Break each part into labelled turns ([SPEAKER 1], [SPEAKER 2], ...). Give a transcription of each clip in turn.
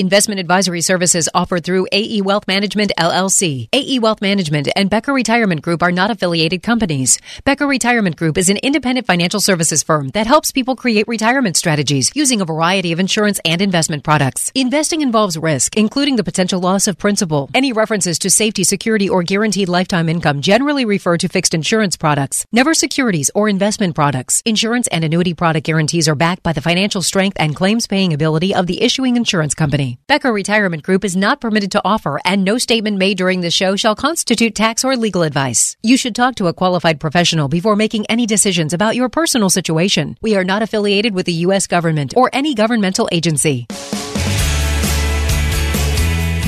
[SPEAKER 1] Investment advisory services offered through AE Wealth Management LLC. AE Wealth Management and Becker Retirement Group are not affiliated companies. Becker Retirement Group is an independent financial services firm that helps people create retirement strategies using a variety of insurance and investment products. Investing involves risk, including the potential loss of principal. Any references to safety, security, or guaranteed lifetime income generally refer to fixed insurance products, never securities or investment products. Insurance and annuity product guarantees are backed by the financial strength and claims paying ability of the issuing insurance company. Becker Retirement Group is not permitted to offer, and no statement made during the show shall constitute tax or legal advice. You should talk to a qualified professional before making any decisions about your personal situation. We are not affiliated with the U.S. government or any governmental agency.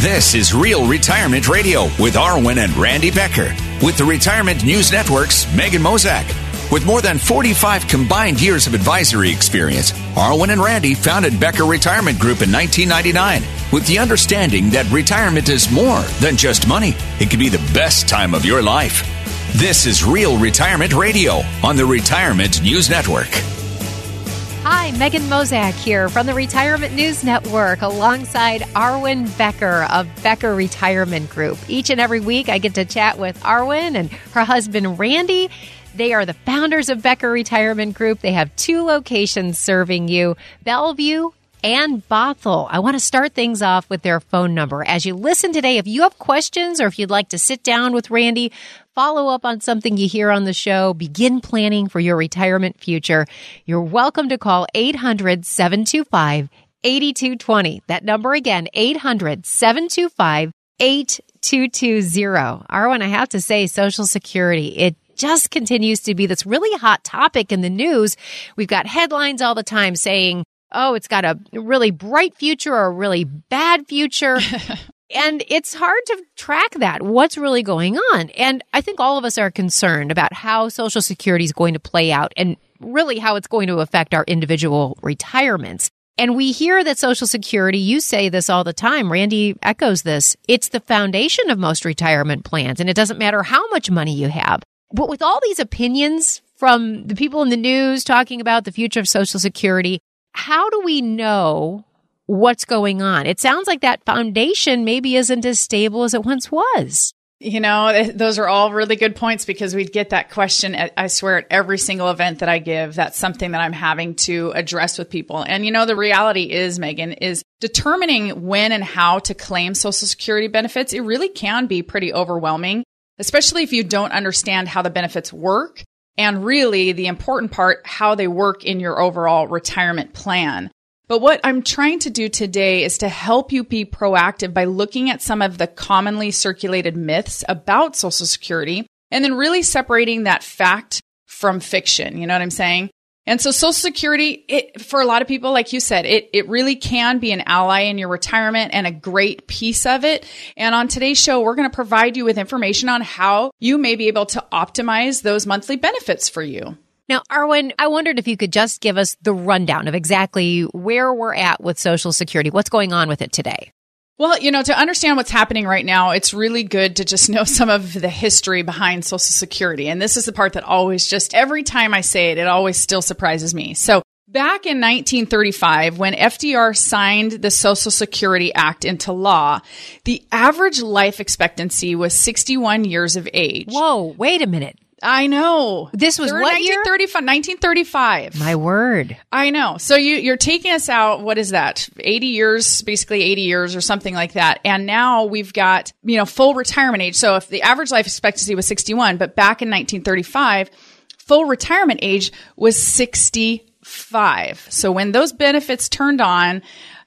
[SPEAKER 2] This is Real Retirement Radio with Arwen and Randy Becker with the Retirement News Network's Megan Mozak. With more than 45 combined years of advisory experience, Arwen and Randy founded Becker Retirement Group in 1999 with the understanding that retirement is more than just money. It can be the best time of your life. This is Real Retirement Radio on the Retirement News Network.
[SPEAKER 1] Hi, Megan Mozak here from the Retirement News Network alongside Arwen Becker of Becker Retirement Group. Each and every week, I get to chat with Arwen and her husband Randy they are the founders of Becker Retirement Group. They have two locations serving you Bellevue and Bothell. I want to start things off with their phone number. As you listen today, if you have questions or if you'd like to sit down with Randy, follow up on something you hear on the show, begin planning for your retirement future, you're welcome to call 800 725 8220. That number again, 800 725 8220. Arwen, I have to say, Social Security, it just continues to be this really hot topic in the news. We've got headlines all the time saying, oh, it's got a really bright future or a really bad future. and it's hard to track that. What's really going on? And I think all of us are concerned about how Social Security is going to play out and really how it's going to affect our individual retirements. And we hear that Social Security, you say this all the time. Randy echoes this. It's the foundation of most retirement plans. And it doesn't matter how much money you have. But with all these opinions from the people in the news talking about the future of Social Security, how do we know what's going on? It sounds like that foundation maybe isn't as stable as it once was.
[SPEAKER 3] You know, those are all really good points because we'd get that question, at, I swear, at every single event that I give. That's something that I'm having to address with people. And, you know, the reality is, Megan, is determining when and how to claim Social Security benefits. It really can be pretty overwhelming especially if you don't understand how the benefits work and really the important part, how they work in your overall retirement plan. But what I'm trying to do today is to help you be proactive by looking at some of the commonly circulated myths about Social Security and then really separating that fact from fiction. You know what I'm saying? And so Social Security, it, for a lot of people, like you said, it, it really can be an ally in your retirement and a great piece of it. And on today's show, we're going to provide you with information on how you may be able to optimize those monthly benefits for you.
[SPEAKER 1] Now, Arwen, I wondered if you could just give us the rundown of exactly where we're at with Social Security. What's going on with it today?
[SPEAKER 3] Well, you know, to understand what's happening right now, it's really good to just know some of the history behind Social Security. And this is the part that always just every time I say it, it always still surprises me. So Back in 1935, when FDR signed the Social Security Act into law, the average life expectancy was 61 years of age.
[SPEAKER 1] Whoa, wait a minute.
[SPEAKER 3] I know.
[SPEAKER 1] This was what year?
[SPEAKER 3] 1935.
[SPEAKER 1] My word.
[SPEAKER 3] I know. So you, you're taking us out, what is that? 80 years, basically 80 years or something like that. And now we've got, you know, full retirement age. So if the average life expectancy was 61, but back in 1935, full retirement age was 65. So when those benefits turned on,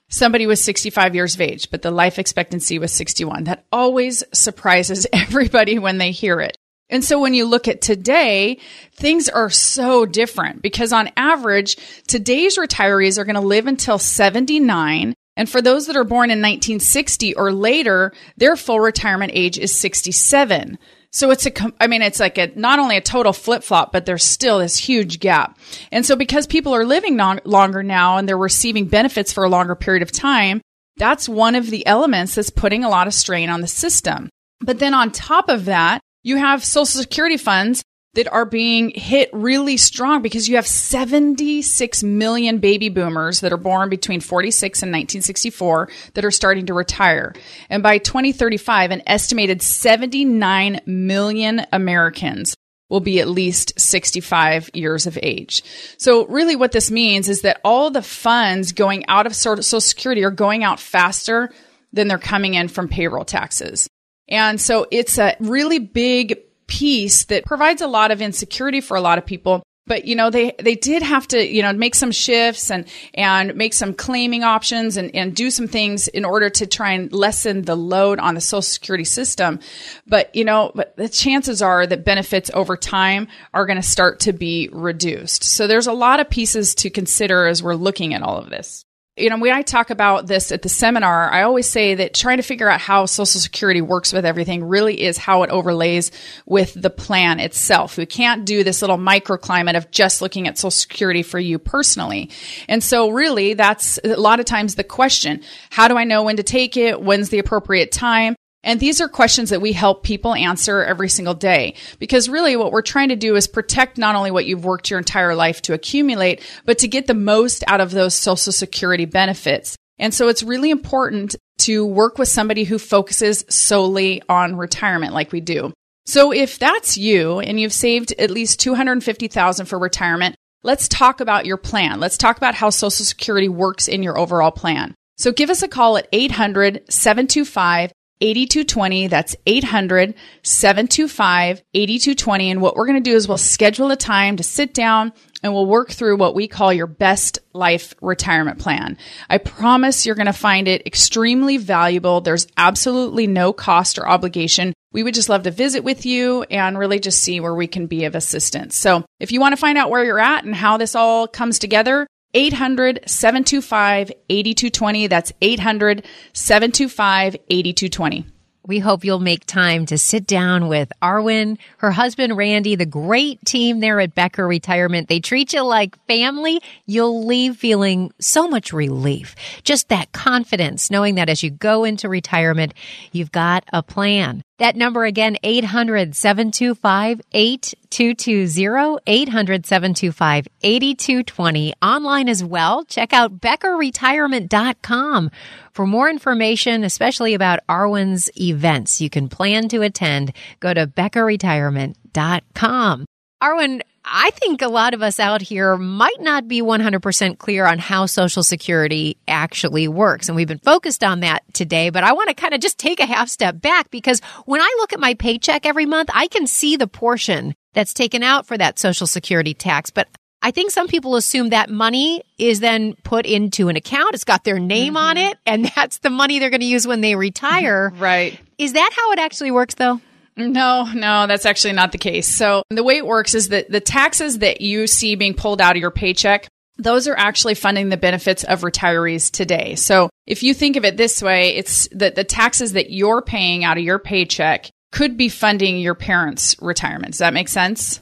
[SPEAKER 3] somebody was 65 years of age, but the life expectancy was 61. That always surprises everybody when they hear it. And so when you look at today, things are so different because on average, today's retirees are going to live until 79. And for those that are born in 1960 or later, their full retirement age is 67. So it's a, I mean, it's like a, not only a total flip flop, but there's still this huge gap. And so because people are living non- longer now and they're receiving benefits for a longer period of time, that's one of the elements that's putting a lot of strain on the system. But then on top of that, you have social security funds that are being hit really strong because you have 76 million baby boomers that are born between 46 and 1964 that are starting to retire. And by 2035, an estimated 79 million Americans will be at least 65 years of age. So really what this means is that all the funds going out of Social Security are going out faster than they're coming in from payroll taxes. And so it's a really big piece that provides a lot of insecurity for a lot of people. But you know they they did have to you know make some shifts and and make some claiming options and and do some things in order to try and lessen the load on the Social Security system. But you know, but the chances are that benefits over time are going to start to be reduced. So there's a lot of pieces to consider as we're looking at all of this you know, when I talk about this at the seminar, I always say that trying to figure out how Social Security works with everything really is how it overlays with the plan itself. We can't do this little microclimate of just looking at Social Security for you personally. And so really that's a lot of times the question. How do I know when to take it? When's the appropriate time? And these are questions that we help people answer every single day. Because really what we're trying to do is protect not only what you've worked your entire life to accumulate, but to get the most out of those social security benefits. And so it's really important to work with somebody who focuses solely on retirement like we do. So if that's you and you've saved at least 250,000 for retirement, let's talk about your plan. Let's talk about how social security works in your overall plan. So give us a call at 800 725 8220. That's 800 725 8220. And what we're going to do is we'll schedule a time to sit down and we'll work through what we call your best life retirement plan. I promise you're going to find it extremely valuable. There's absolutely no cost or obligation. We would just love to visit with you and really just see where we can be of assistance. So if you want to find out where you're at and how this all comes together, 800 725 8220. That's 800 725 8220.
[SPEAKER 1] We hope you'll make time to sit down with Arwen, her husband Randy, the great team there at Becker Retirement. They treat you like family. You'll leave feeling so much relief. Just that confidence, knowing that as you go into retirement, you've got a plan. That number again, 800 725 8220, 800 725 8220. Online as well. Check out BeckerRetirement.com for more information, especially about Arwen's events you can plan to attend. Go to BeckerRetirement.com. Arwen, I think a lot of us out here might not be 100% clear on how Social Security actually works. And we've been focused on that today, but I want to kind of just take a half step back because when I look at my paycheck every month, I can see the portion that's taken out for that Social Security tax. But I think some people assume that money is then put into an account. It's got their name mm-hmm. on it, and that's the money they're going to use when they retire.
[SPEAKER 3] right.
[SPEAKER 1] Is that how it actually works, though?
[SPEAKER 3] No, no, that's actually not the case. So the way it works is that the taxes that you see being pulled out of your paycheck, those are actually funding the benefits of retirees today. So if you think of it this way, it's that the taxes that you're paying out of your paycheck could be funding your parents' retirement. Does that make sense?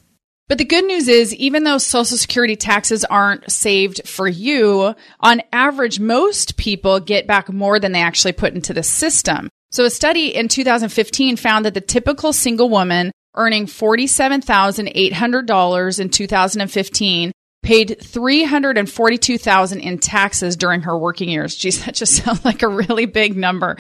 [SPEAKER 3] But the good news is, even though Social Security taxes aren't saved for you, on average, most people get back more than they actually put into the system. So a study in 2015 found that the typical single woman earning $47,800 in 2015 paid 342,000 in taxes during her working years. Geez, that just sounds like a really big number.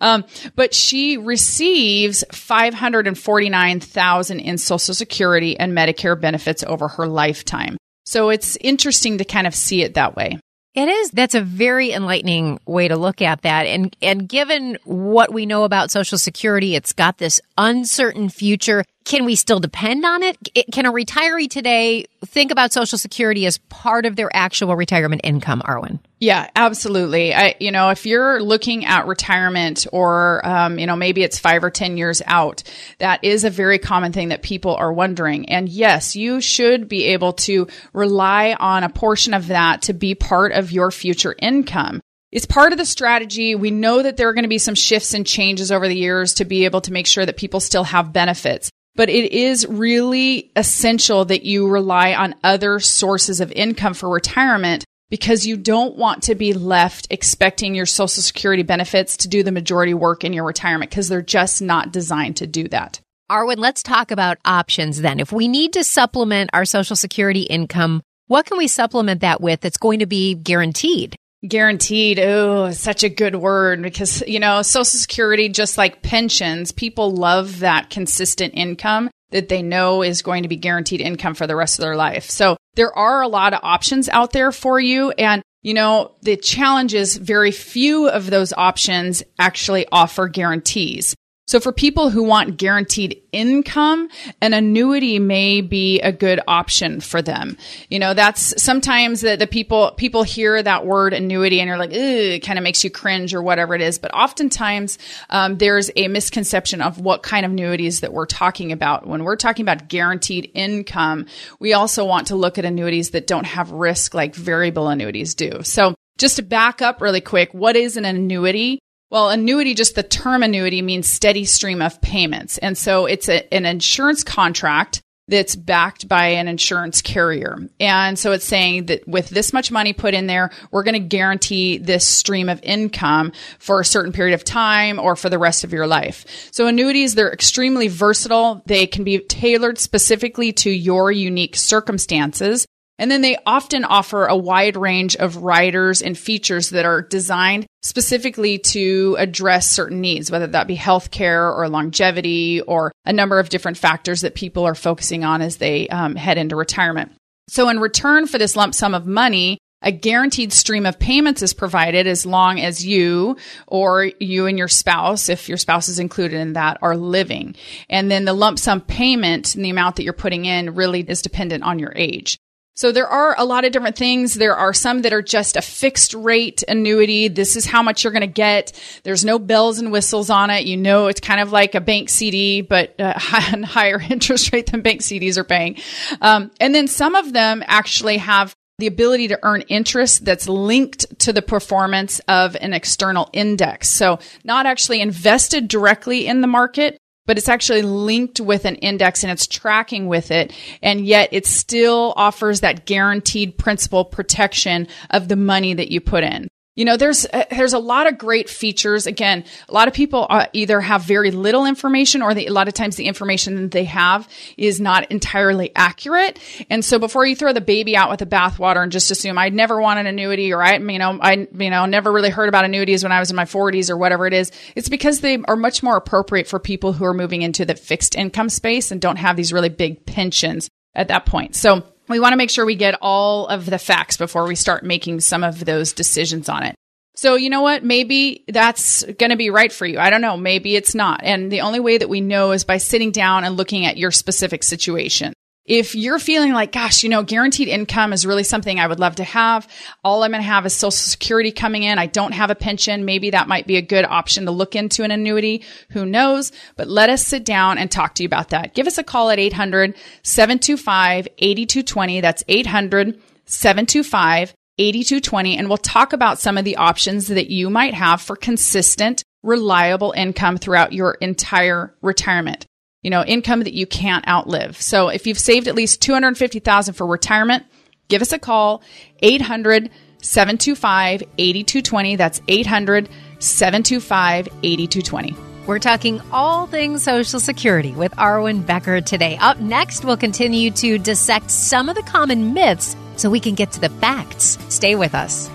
[SPEAKER 3] Um, but she receives 549,000 in social security and Medicare benefits over her lifetime. So it's interesting to kind of see it that way.
[SPEAKER 1] It is. That's a very enlightening way to look at that. And, and given what we know about Social Security, it's got this uncertain future. Can we still depend on it? Can a retiree today think about Social Security as part of their actual retirement income, Arwen?
[SPEAKER 3] Yeah, absolutely. I, you know, if you're looking at retirement or, um, you know, maybe it's five or 10 years out, that is a very common thing that people are wondering. And yes, you should be able to rely on a portion of that to be part of your future income. It's part of the strategy. We know that there are going to be some shifts and changes over the years to be able to make sure that people still have benefits but it is really essential that you rely on other sources of income for retirement because you don't want to be left expecting your social security benefits to do the majority work in your retirement because they're just not designed to do that.
[SPEAKER 1] Arwen, let's talk about options then. If we need to supplement our Social Security income, what can we supplement that with that's going to be guaranteed?
[SPEAKER 3] Guaranteed. Oh, such a good word because, you know, Social Security, just like pensions, people love that consistent income that they know is going to be guaranteed income for the rest of their life. So there are a lot of options out there for you. And, you know, the challenge is very few of those options actually offer guarantees. So for people who want guaranteed income, an annuity may be a good option for them. You know, that's sometimes the, the people, people hear that word annuity and you're like, it kind of makes you cringe or whatever it is. But oftentimes, um, there's a misconception of what kind of annuities that we're talking about. When we're talking about guaranteed income, we also want to look at annuities that don't have risk like variable annuities do. So just to back up really quick, what is an annuity? Well, annuity, just the term annuity means steady stream of payments. And so it's a, an insurance contract that's backed by an insurance carrier. And so it's saying that with this much money put in there, we're going to guarantee this stream of income for a certain period of time or for the rest of your life. So annuities, they're extremely versatile. They can be tailored specifically to your unique circumstances. And then they often offer a wide range of riders and features that are designed specifically to address certain needs, whether that be healthcare or longevity or a number of different factors that people are focusing on as they um, head into retirement. So in return for this lump sum of money, a guaranteed stream of payments is provided as long as you or you and your spouse, if your spouse is included in that, are living. And then the lump sum payment and the amount that you're putting in really is dependent on your age. So there are a lot of different things. There are some that are just a fixed rate annuity. This is how much you're going to get. There's no bells and whistles on it. You know, it's kind of like a bank CD, but uh, higher interest rate than bank CDs are paying. Um, and then some of them actually have the ability to earn interest that's linked to the performance of an external index. So not actually invested directly in the market, but it's actually linked with an index and it's tracking with it. And yet it still offers that guaranteed principal protection of the money that you put in. You know, there's uh, there's a lot of great features. Again, a lot of people uh, either have very little information, or the, a lot of times the information that they have is not entirely accurate. And so, before you throw the baby out with the bathwater and just assume I'd never want an annuity, or I, you know, I, you know, never really heard about annuities when I was in my 40s or whatever it is, it's because they are much more appropriate for people who are moving into the fixed income space and don't have these really big pensions at that point. So we want to make sure we get all of the facts before we start making some of those decisions on it. So, you know what? Maybe that's going to be right for you. I don't know. Maybe it's not. And the only way that we know is by sitting down and looking at your specific situation. If you're feeling like, gosh, you know, guaranteed income is really something I would love to have. All I'm going to have is social security coming in. I don't have a pension. Maybe that might be a good option to look into an annuity. Who knows? But let us sit down and talk to you about that. Give us a call at 800 725 8220. That's 800 725 8220. And we'll talk about some of the options that you might have for consistent, reliable income throughout your entire retirement you know, income that you can't outlive. So if you've saved at least 250,000 for retirement, give us a call 800 725 8220. That's 800 725 8220.
[SPEAKER 1] We're talking all things Social Security with Arwen Becker today. Up next, we'll continue to dissect some of the common myths so we can get to the facts. Stay with us.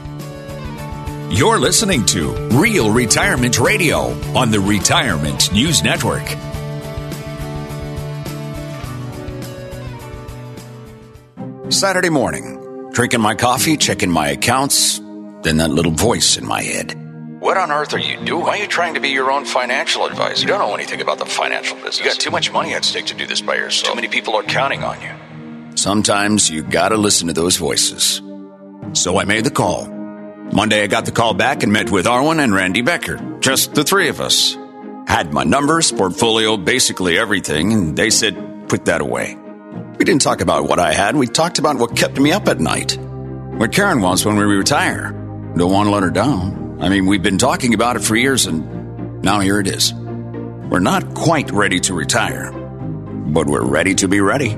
[SPEAKER 2] You're listening to Real Retirement Radio on the Retirement News Network. Saturday morning, drinking my coffee, checking my accounts, then that little voice in my head.
[SPEAKER 4] What on earth are you doing? Why are you trying to be your own financial advisor? You don't know anything about the financial business. You got too much money at stake to do this by yourself. Too many people are counting on you.
[SPEAKER 2] Sometimes you gotta listen to those voices. So I made the call. Monday I got the call back and met with Arwen and Randy Becker. Just the three of us. Had my numbers, portfolio, basically everything, and they said, put that away. We didn't talk about what I had, we talked about what kept me up at night. What Karen wants when we retire. Don't want to let her down. I mean, we've been talking about it for years, and now here it is. We're not quite ready to retire, but we're ready to be ready.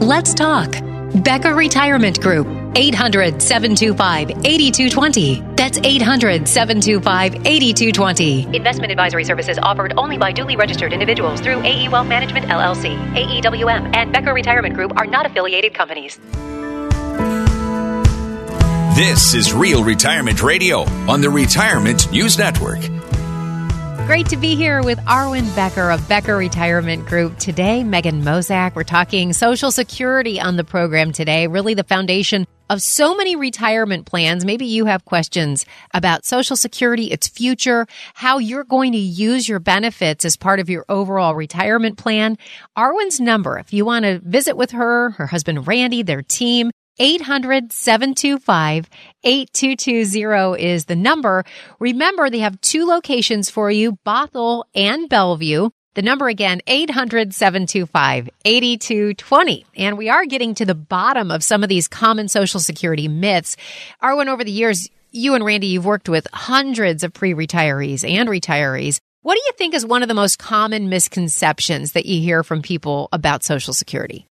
[SPEAKER 1] Let's talk. Becker Retirement Group. 800 725 8220. That's 800 725 8220.
[SPEAKER 5] Investment advisory services offered only by duly registered individuals through AE Wealth Management LLC. AEWM and Becker Retirement Group are not affiliated companies.
[SPEAKER 2] This is Real Retirement Radio on the Retirement News Network.
[SPEAKER 1] Great to be here with Arwen Becker of Becker Retirement Group. Today, Megan Mozak. We're talking Social Security on the program today, really the foundation of so many retirement plans. Maybe you have questions about Social Security, its future, how you're going to use your benefits as part of your overall retirement plan. Arwen's number, if you want to visit with her, her husband Randy, their team, 800 725 8220 is the number. Remember, they have two locations for you, Bothell and Bellevue. The number again, 800 725 8220. And we are getting to the bottom of some of these common Social Security myths. Arwen, over the years, you and Randy, you've worked with hundreds of pre retirees and retirees. What do you think is one of the most common misconceptions that you hear from people about Social Security?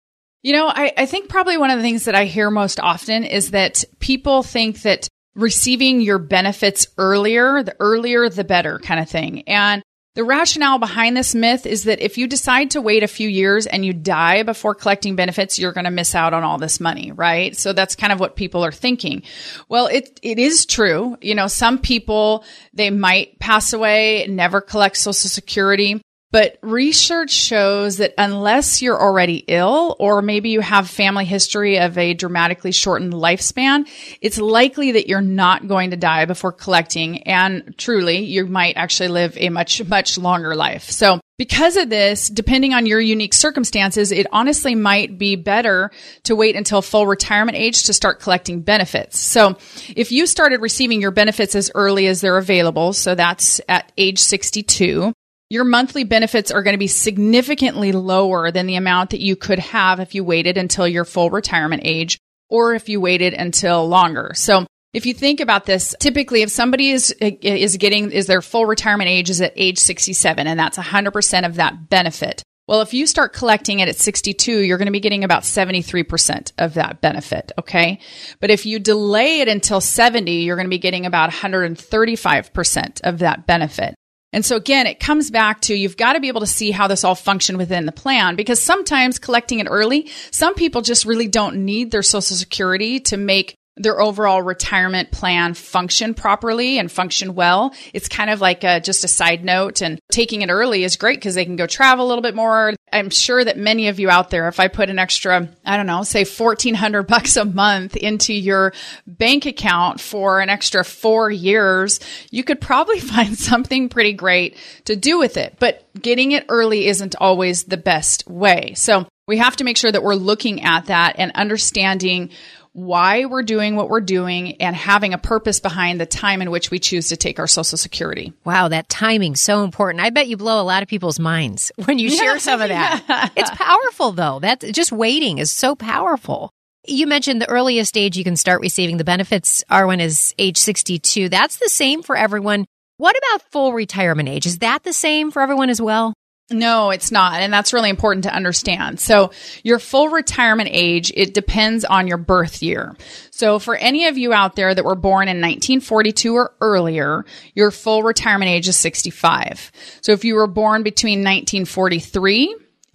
[SPEAKER 3] You know, I, I think probably one of the things that I hear most often is that people think that receiving your benefits earlier, the earlier the better kind of thing. And the rationale behind this myth is that if you decide to wait a few years and you die before collecting benefits, you're going to miss out on all this money, right? So that's kind of what people are thinking. Well, it, it is true. You know, some people, they might pass away, never collect social security. But research shows that unless you're already ill or maybe you have family history of a dramatically shortened lifespan, it's likely that you're not going to die before collecting. And truly, you might actually live a much, much longer life. So because of this, depending on your unique circumstances, it honestly might be better to wait until full retirement age to start collecting benefits. So if you started receiving your benefits as early as they're available, so that's at age 62, your monthly benefits are going to be significantly lower than the amount that you could have if you waited until your full retirement age or if you waited until longer. So if you think about this, typically if somebody is is getting is their full retirement age is at age 67 and that's 100% of that benefit. Well, if you start collecting it at 62, you're going to be getting about 73% of that benefit. Okay. But if you delay it until 70, you're going to be getting about 135% of that benefit. And so again, it comes back to you've got to be able to see how this all function within the plan because sometimes collecting it early, some people just really don't need their social security to make their overall retirement plan function properly and function well. It's kind of like a, just a side note and taking it early is great because they can go travel a little bit more. I'm sure that many of you out there, if I put an extra, I don't know, say 1400 bucks a month into your bank account for an extra four years, you could probably find something pretty great to do with it. But getting it early isn't always the best way. So we have to make sure that we're looking at that and understanding why we're doing what we're doing and having a purpose behind the time in which we choose to take our social security.
[SPEAKER 1] Wow, that timing so important. I bet you blow a lot of people's minds when you share some of that. Yeah. It's powerful though. That just waiting is so powerful. You mentioned the earliest age you can start receiving the benefits Arwen is age 62. That's the same for everyone. What about full retirement age? Is that the same for everyone as well?
[SPEAKER 3] No, it's not. And that's really important to understand. So your full retirement age, it depends on your birth year. So for any of you out there that were born in 1942 or earlier, your full retirement age is 65. So if you were born between 1943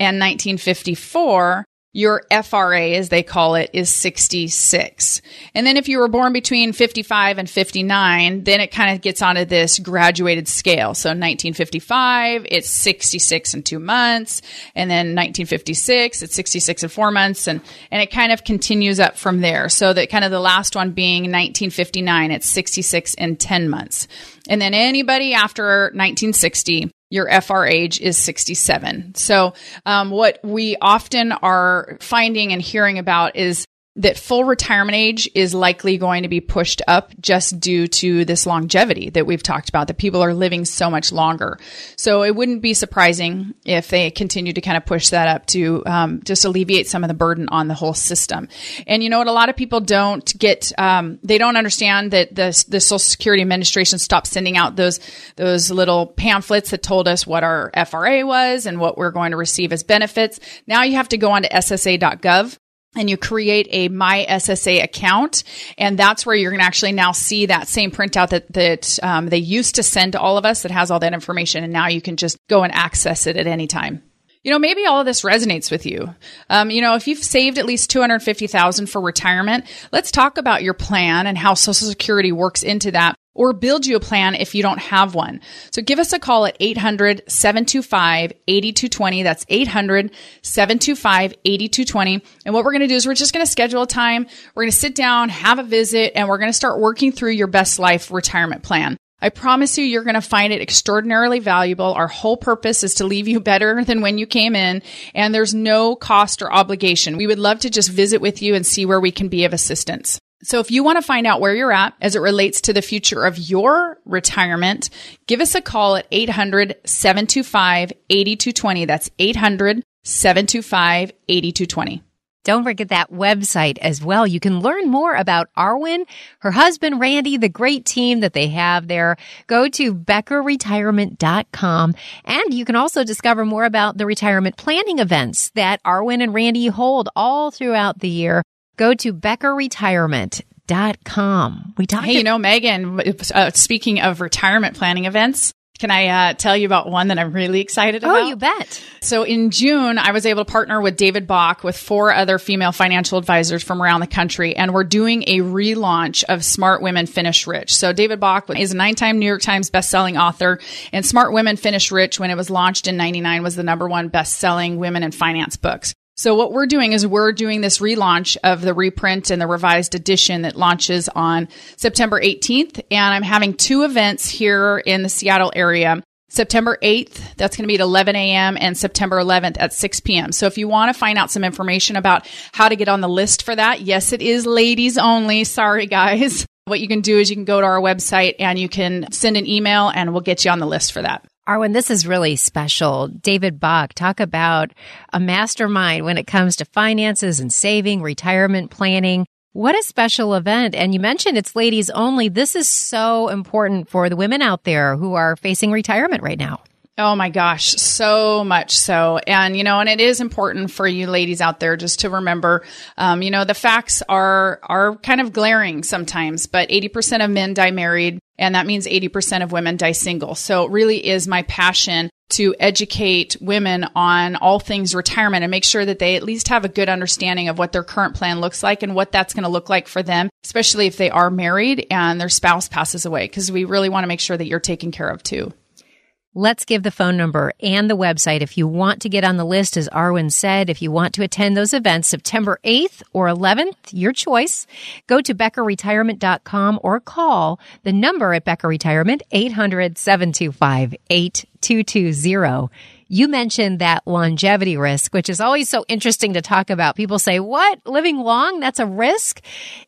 [SPEAKER 3] and 1954, your FRA, as they call it, is 66. And then if you were born between 55 and 59, then it kind of gets onto this graduated scale. So 1955, it's 66 and two months. And then 1956, it's 66 and four months. And, and it kind of continues up from there. So that kind of the last one being 1959, it's 66 and 10 months. And then anybody after 1960, your FR age is 67. So, um, what we often are finding and hearing about is that full retirement age is likely going to be pushed up just due to this longevity that we've talked about, that people are living so much longer. So it wouldn't be surprising if they continue to kind of push that up to um, just alleviate some of the burden on the whole system. And you know what? A lot of people don't get, um, they don't understand that the, the Social Security Administration stopped sending out those, those little pamphlets that told us what our FRA was and what we're going to receive as benefits. Now you have to go on to SSA.gov and you create a my SSA account, and that's where you're going to actually now see that same printout that that um, they used to send to all of us that has all that information, and now you can just go and access it at any time. You know, maybe all of this resonates with you. Um, you know, if you've saved at least two hundred fifty thousand for retirement, let's talk about your plan and how Social Security works into that or build you a plan if you don't have one. So give us a call at 800-725-8220. That's 800-725-8220. And what we're going to do is we're just going to schedule a time. We're going to sit down, have a visit, and we're going to start working through your best life retirement plan. I promise you, you're going to find it extraordinarily valuable. Our whole purpose is to leave you better than when you came in, and there's no cost or obligation. We would love to just visit with you and see where we can be of assistance. So if you want to find out where you're at as it relates to the future of your retirement, give us a call at 800-725-8220. That's 800-725-8220.
[SPEAKER 1] Don't forget that website as well. You can learn more about Arwen, her husband Randy, the great team that they have there. Go to beckerretirement.com and you can also discover more about the retirement planning events that Arwen and Randy hold all throughout the year. Go to beckerretirement.com. We talked.
[SPEAKER 3] Hey, you know, Megan, uh, speaking of retirement planning events, can I uh, tell you about one that I'm really excited about?
[SPEAKER 1] Oh, you bet.
[SPEAKER 3] So in June, I was able to partner with David Bach with four other female financial advisors from around the country, and we're doing a relaunch of Smart Women Finish Rich. So David Bach is a nine-time New York Times bestselling author, and Smart Women Finish Rich, when it was launched in '99, was the number one best-selling women in finance books. So what we're doing is we're doing this relaunch of the reprint and the revised edition that launches on September 18th. And I'm having two events here in the Seattle area. September 8th, that's going to be at 11 a.m. and September 11th at 6 p.m. So if you want to find out some information about how to get on the list for that, yes, it is ladies only. Sorry, guys. What you can do is you can go to our website and you can send an email and we'll get you on the list for that.
[SPEAKER 1] Arwen, this is really special. David Bach, talk about a mastermind when it comes to finances and saving, retirement planning. What a special event. And you mentioned it's ladies only. This is so important for the women out there who are facing retirement right now.
[SPEAKER 3] Oh my gosh, so much so. And, you know, and it is important for you ladies out there just to remember, um, you know, the facts are, are kind of glaring sometimes, but 80% of men die married. And that means 80% of women die single. So it really is my passion to educate women on all things retirement and make sure that they at least have a good understanding of what their current plan looks like and what that's going to look like for them, especially if they are married and their spouse passes away, because we really want to make sure that you're taken care of too.
[SPEAKER 1] Let's give the phone number and the website if you want to get on the list, as Arwen said. If you want to attend those events September 8th or 11th, your choice. Go to beckerretirement.com or call the number at Becker Retirement, 800 725 8220. You mentioned that longevity risk, which is always so interesting to talk about. People say, what? Living long? That's a risk?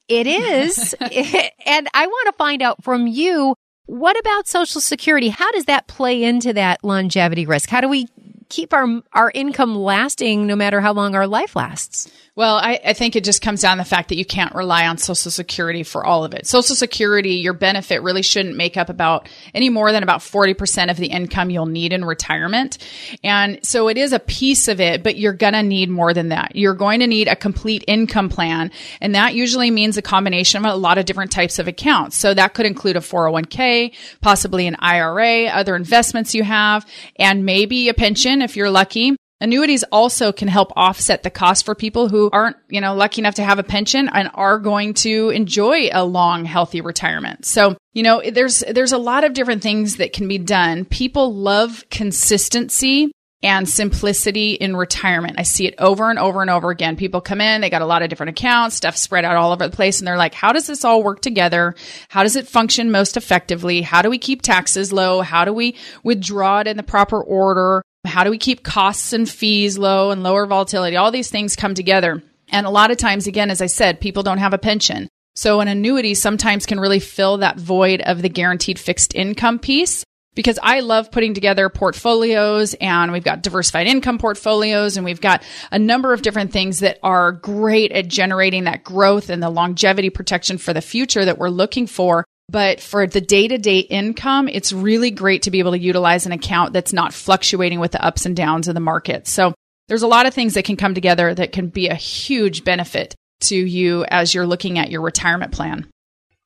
[SPEAKER 1] It is. and I want to find out from you what about Social Security? How does that play into that longevity risk? How do we keep our our income lasting no matter how long our life lasts?
[SPEAKER 3] Well, I, I, think it just comes down to the fact that you can't rely on Social Security for all of it. Social Security, your benefit really shouldn't make up about any more than about 40% of the income you'll need in retirement. And so it is a piece of it, but you're going to need more than that. You're going to need a complete income plan. And that usually means a combination of a lot of different types of accounts. So that could include a 401k, possibly an IRA, other investments you have, and maybe a pension if you're lucky. Annuities also can help offset the cost for people who aren't, you know, lucky enough to have a pension and are going to enjoy a long, healthy retirement. So, you know, there's, there's a lot of different things that can be done. People love consistency and simplicity in retirement. I see it over and over and over again. People come in, they got a lot of different accounts, stuff spread out all over the place, and they're like, how does this all work together? How does it function most effectively? How do we keep taxes low? How do we withdraw it in the proper order? How do we keep costs and fees low and lower volatility? All these things come together. And a lot of times, again, as I said, people don't have a pension. So an annuity sometimes can really fill that void of the guaranteed fixed income piece because I love putting together portfolios and we've got diversified income portfolios and we've got a number of different things that are great at generating that growth and the longevity protection for the future that we're looking for. But for the day to day income, it's really great to be able to utilize an account that's not fluctuating with the ups and downs of the market. So there's a lot of things that can come together that can be a huge benefit to you as you're looking at your retirement plan.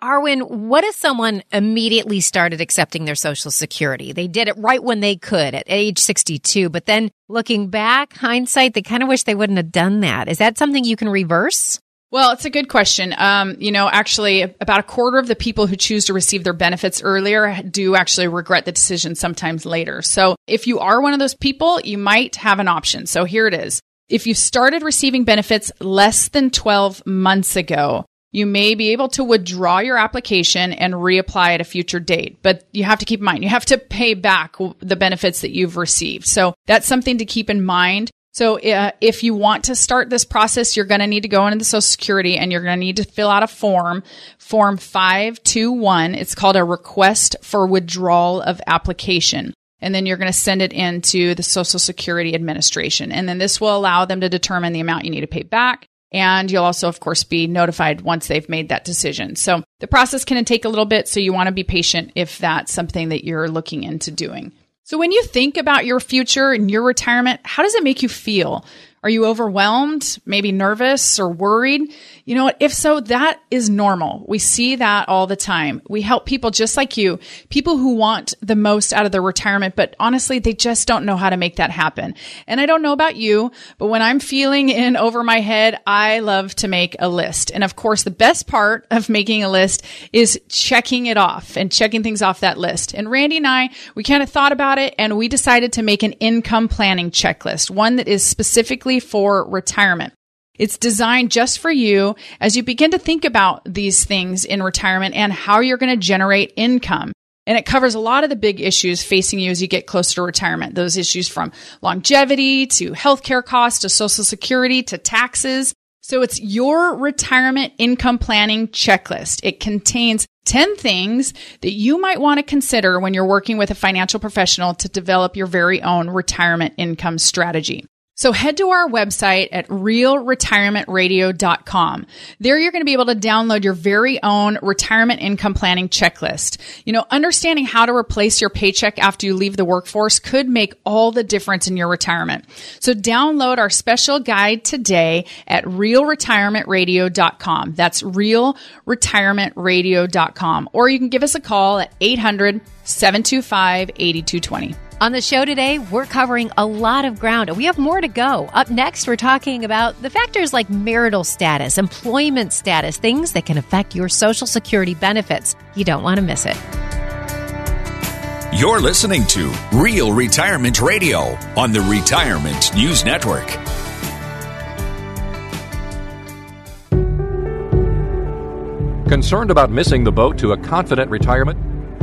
[SPEAKER 1] Arwen, what if someone immediately started accepting their Social Security? They did it right when they could at age 62, but then looking back, hindsight, they kind of wish they wouldn't have done that. Is that something you can reverse?
[SPEAKER 3] Well, it's a good question. Um, you know, actually, about a quarter of the people who choose to receive their benefits earlier do actually regret the decision sometimes later. So if you are one of those people, you might have an option. So here it is. If you started receiving benefits less than 12 months ago, you may be able to withdraw your application and reapply at a future date, but you have to keep in mind, you have to pay back the benefits that you've received. So that's something to keep in mind. So uh, if you want to start this process, you're going to need to go into the Social Security and you're going to need to fill out a form, form 521. It's called a request for withdrawal of application. And then you're going to send it into the Social Security Administration. And then this will allow them to determine the amount you need to pay back. And you'll also, of course, be notified once they've made that decision. So the process can take a little bit. So you want to be patient if that's something that you're looking into doing. So when you think about your future and your retirement, how does it make you feel? Are you overwhelmed, maybe nervous or worried? You know what? If so, that is normal. We see that all the time. We help people just like you, people who want the most out of their retirement, but honestly, they just don't know how to make that happen. And I don't know about you, but when I'm feeling in over my head, I love to make a list. And of course, the best part of making a list is checking it off and checking things off that list. And Randy and I, we kind of thought about it and we decided to make an income planning checklist, one that is specifically for retirement. It's designed just for you as you begin to think about these things in retirement and how you're going to generate income. And it covers a lot of the big issues facing you as you get closer to retirement. Those issues from longevity to healthcare costs to social security to taxes. So it's your retirement income planning checklist. It contains 10 things that you might want to consider when you're working with a financial professional to develop your very own retirement income strategy. So head to our website at realretirementradio.com. There you're going to be able to download your very own retirement income planning checklist. You know, understanding how to replace your paycheck after you leave the workforce could make all the difference in your retirement. So download our special guide today at realretirementradio.com. That's realretirementradio.com. Or you can give us a call at 800 725 8220.
[SPEAKER 1] On the show today, we're covering a lot of ground and we have more to go. Up next, we're talking about the factors like marital status, employment status, things that can affect your Social Security benefits. You don't want to miss it.
[SPEAKER 2] You're listening to Real Retirement Radio on the Retirement News Network.
[SPEAKER 6] Concerned about missing the boat to a confident retirement?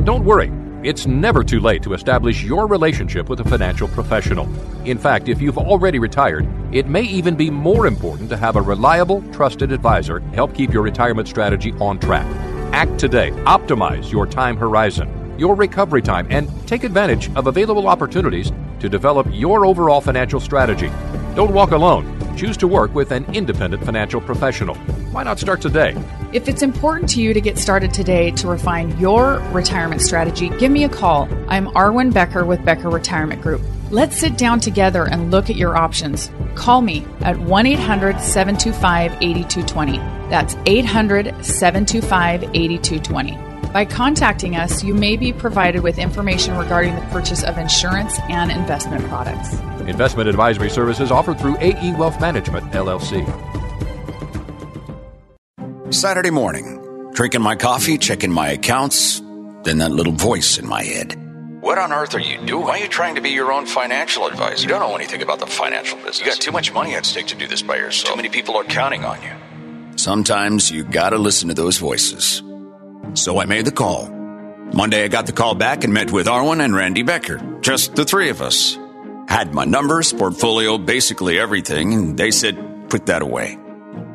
[SPEAKER 6] Don't worry. It's never too late to establish your relationship with a financial professional. In fact, if you've already retired, it may even be more important to have a reliable, trusted advisor help keep your retirement strategy on track. Act today. Optimize your time horizon, your recovery time, and take advantage of available opportunities to develop your overall financial strategy. Don't walk alone. Choose to work with an independent financial professional. Why not start today?
[SPEAKER 3] If it's important to you to get started today to refine your retirement strategy, give me a call. I'm Arwen Becker with Becker Retirement Group. Let's sit down together and look at your options. Call me at 1 800 725 8220. That's 800 725 8220. By contacting us, you may be provided with information regarding the purchase of insurance and investment products.
[SPEAKER 6] Investment advisory services offered through AE Wealth Management, LLC.
[SPEAKER 2] Saturday morning, drinking my coffee, checking my accounts, then that little voice in my head.
[SPEAKER 4] What on earth are you doing? Why are you trying to be your own financial advisor? You don't know anything about the financial business. You got too much money at stake to do this by yourself. Too many people are counting on you.
[SPEAKER 2] Sometimes you gotta listen to those voices. So I made the call. Monday, I got the call back and met with Arwen and Randy Becker. Just the three of us. Had my numbers, portfolio, basically everything, and they said, put that away.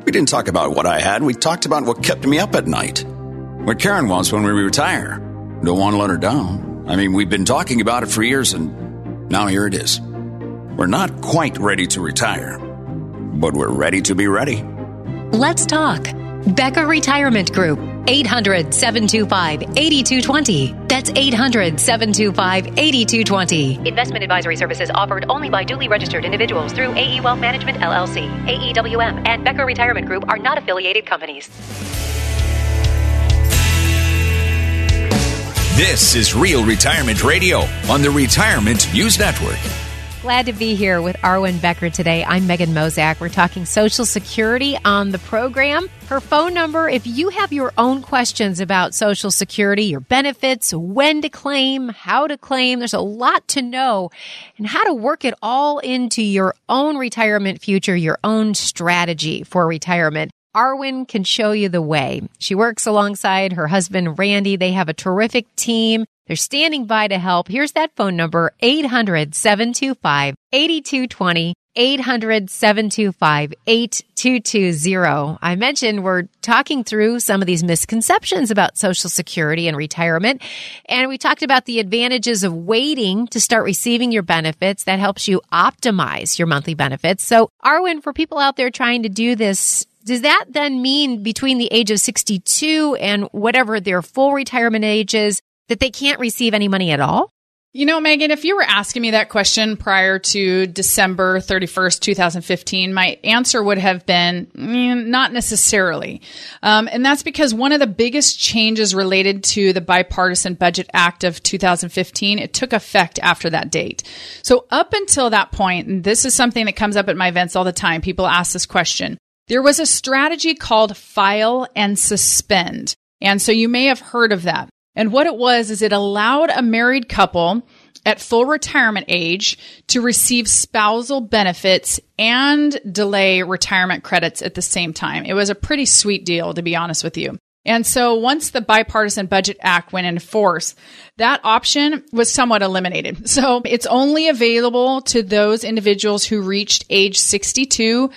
[SPEAKER 2] We didn't talk about what I had, we talked about what kept me up at night. What Karen wants when we retire. Don't want to let her down. I mean, we've been talking about it for years, and now here it is. We're not quite ready to retire, but we're ready to be ready.
[SPEAKER 5] Let's talk. Becker Retirement Group. 800 725 8220. That's 800 725 8220. Investment advisory services offered only by duly registered individuals through AE Wealth Management LLC. AEWM and Becker Retirement Group are not affiliated companies.
[SPEAKER 2] This is Real Retirement Radio on the Retirement News Network.
[SPEAKER 1] Glad to be here with Arwen Becker today. I'm Megan Mozak. We're talking Social Security on the program. Her phone number, if you have your own questions about Social Security, your benefits, when to claim, how to claim, there's a lot to know and how to work it all into your own retirement future, your own strategy for retirement. Arwen can show you the way. She works alongside her husband, Randy. They have a terrific team. They're standing by to help. Here's that phone number, 800 725 8220. 800 725 8220. I mentioned we're talking through some of these misconceptions about Social Security and retirement. And we talked about the advantages of waiting to start receiving your benefits. That helps you optimize your monthly benefits. So, Arwen, for people out there trying to do this, does that then mean between the age of 62 and whatever their full retirement age is that they can't receive any money at all?
[SPEAKER 3] You know, Megan, if you were asking me that question prior to December 31st, 2015, my answer would have been mm, not necessarily. Um, and that's because one of the biggest changes related to the Bipartisan Budget Act of 2015, it took effect after that date. So up until that point, and this is something that comes up at my events all the time, people ask this question. There was a strategy called file and suspend. And so you may have heard of that. And what it was is it allowed a married couple at full retirement age to receive spousal benefits and delay retirement credits at the same time. It was a pretty sweet deal, to be honest with you. And so once the Bipartisan Budget Act went into force, that option was somewhat eliminated. So it's only available to those individuals who reached age 62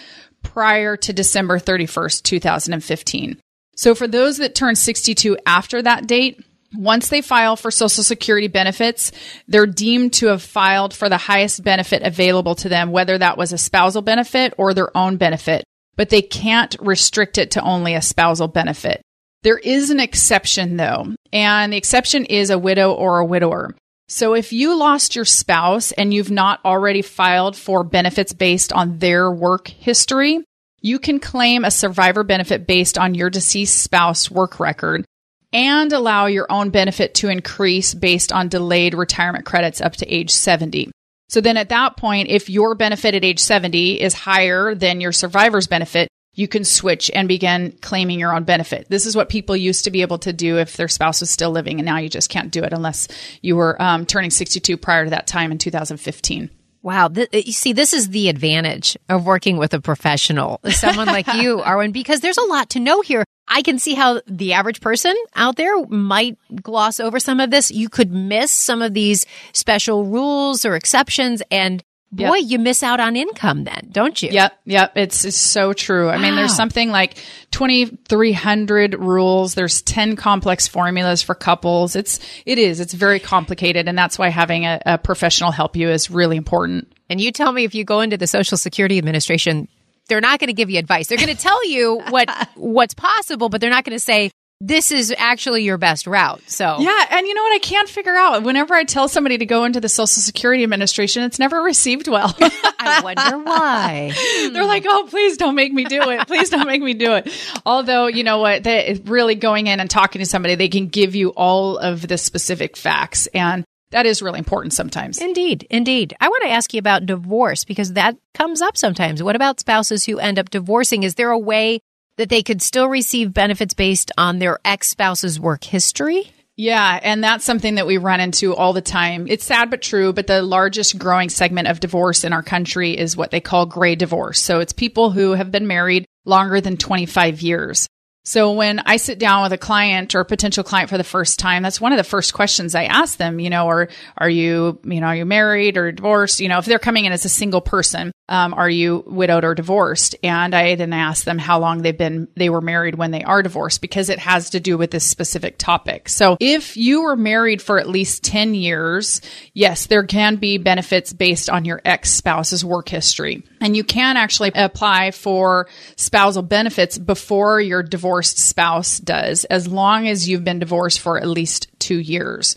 [SPEAKER 3] prior to December 31st, 2015. So for those that turned 62 after that date, once they file for Social Security benefits, they're deemed to have filed for the highest benefit available to them, whether that was a spousal benefit or their own benefit, but they can't restrict it to only a spousal benefit. There is an exception though, and the exception is a widow or a widower. So if you lost your spouse and you've not already filed for benefits based on their work history, you can claim a survivor benefit based on your deceased spouse work record and allow your own benefit to increase based on delayed retirement credits up to age 70. So then at that point, if your benefit at age 70 is higher than your survivor's benefit, you can switch and begin claiming your own benefit. This is what people used to be able to do if their spouse was still living, and now you just can't do it unless you were um, turning 62 prior to that time in 2015.
[SPEAKER 1] Wow. Th- you see, this is the advantage of working with a professional, someone like you, Arwen, because there's a lot to know here. I can see how the average person out there might gloss over some of this. You could miss some of these special rules or exceptions and Boy, yep. you miss out on income then, don't you?
[SPEAKER 3] Yep, yep. It's, it's so true. I wow. mean, there's something like 2,300 rules. There's 10 complex formulas for couples. It's, it is, it's very complicated. And that's why having a, a professional help you is really important.
[SPEAKER 1] And you tell me if you go into the Social Security Administration, they're not going to give you advice. They're going to tell you what, what's possible, but they're not going to say, this is actually your best route. So
[SPEAKER 3] yeah, and you know what I can't figure out. Whenever I tell somebody to go into the Social Security Administration, it's never received well.
[SPEAKER 1] I wonder why.
[SPEAKER 3] They're like, "Oh, please don't make me do it. Please don't make me do it." Although you know what, they really going in and talking to somebody, they can give you all of the specific facts and. That is really important sometimes.
[SPEAKER 1] Indeed, indeed. I want to ask you about divorce because that comes up sometimes. What about spouses who end up divorcing? Is there a way that they could still receive benefits based on their ex spouse's work history?
[SPEAKER 3] Yeah, and that's something that we run into all the time. It's sad but true, but the largest growing segment of divorce in our country is what they call gray divorce. So it's people who have been married longer than 25 years. So when I sit down with a client or a potential client for the first time, that's one of the first questions I ask them, you know, or are you, you know, are you married or divorced? You know, if they're coming in as a single person, um, are you widowed or divorced? And I then ask them how long they've been, they were married when they are divorced because it has to do with this specific topic. So if you were married for at least 10 years, yes, there can be benefits based on your ex spouse's work history. And you can actually apply for spousal benefits before your divorced spouse does, as long as you've been divorced for at least two years.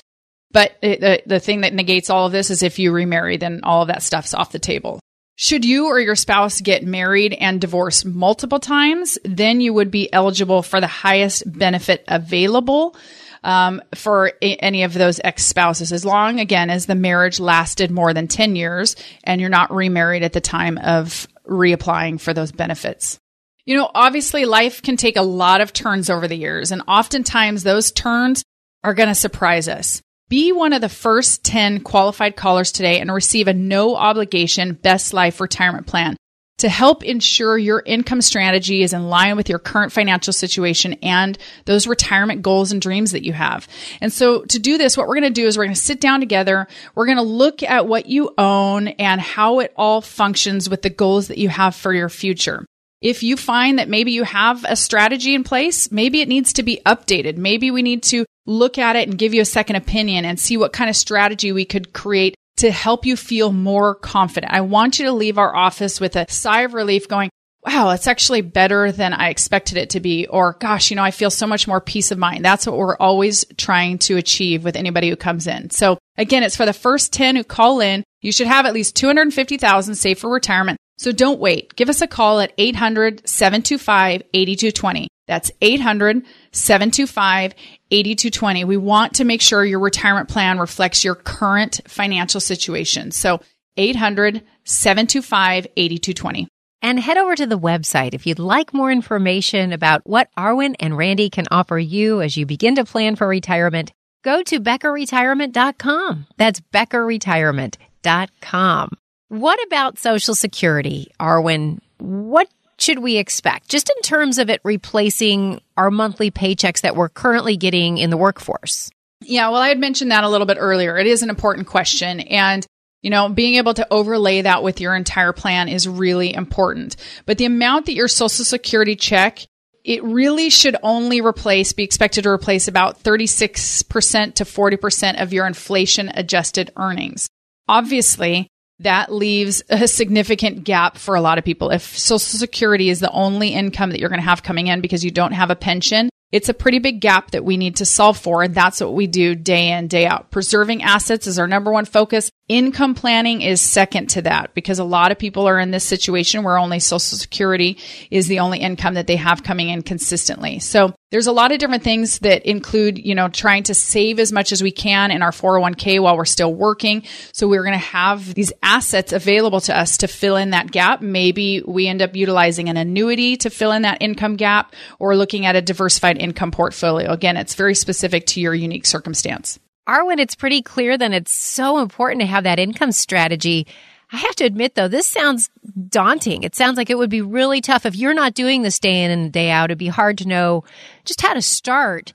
[SPEAKER 3] But it, the, the thing that negates all of this is if you remarry, then all of that stuff's off the table. Should you or your spouse get married and divorced multiple times, then you would be eligible for the highest benefit available um, for a- any of those ex spouses, as long, again, as the marriage lasted more than 10 years and you're not remarried at the time of reapplying for those benefits. You know, obviously, life can take a lot of turns over the years, and oftentimes those turns are going to surprise us. Be one of the first 10 qualified callers today and receive a no obligation best life retirement plan to help ensure your income strategy is in line with your current financial situation and those retirement goals and dreams that you have. And so to do this, what we're going to do is we're going to sit down together. We're going to look at what you own and how it all functions with the goals that you have for your future. If you find that maybe you have a strategy in place, maybe it needs to be updated. Maybe we need to look at it and give you a second opinion and see what kind of strategy we could create to help you feel more confident. I want you to leave our office with a sigh of relief going, wow, it's actually better than I expected it to be. Or gosh, you know, I feel so much more peace of mind. That's what we're always trying to achieve with anybody who comes in. So again, it's for the first 10 who call in. You should have at least 250,000 saved for retirement. So don't wait. Give us a call at 800 725 8220. That's 800 725 8220. We want to make sure your retirement plan reflects your current financial situation. So 800 725 8220.
[SPEAKER 1] And head over to the website if you'd like more information about what Arwen and Randy can offer you as you begin to plan for retirement. Go to beckerretirement.com. That's beckerretirement.com. What about Social Security, Arwen? What should we expect just in terms of it replacing our monthly paychecks that we're currently getting in the workforce?
[SPEAKER 3] Yeah, well, I had mentioned that a little bit earlier. It is an important question. And you know, being able to overlay that with your entire plan is really important. But the amount that your social security check, it really should only replace, be expected to replace about 36% to 40% of your inflation adjusted earnings. Obviously, that leaves a significant gap for a lot of people. If social security is the only income that you're going to have coming in because you don't have a pension, it's a pretty big gap that we need to solve for. And that's what we do day in, day out. Preserving assets is our number one focus. Income planning is second to that because a lot of people are in this situation where only social security is the only income that they have coming in consistently. So there's a lot of different things that include, you know, trying to save as much as we can in our 401k while we're still working. So we're going to have these assets available to us to fill in that gap. Maybe we end up utilizing an annuity to fill in that income gap or looking at a diversified income portfolio. Again, it's very specific to your unique circumstance.
[SPEAKER 1] Arwen, it's pretty clear that it's so important to have that income strategy. I have to admit though, this sounds daunting. It sounds like it would be really tough if you're not doing this day in and day out. It'd be hard to know just how to start.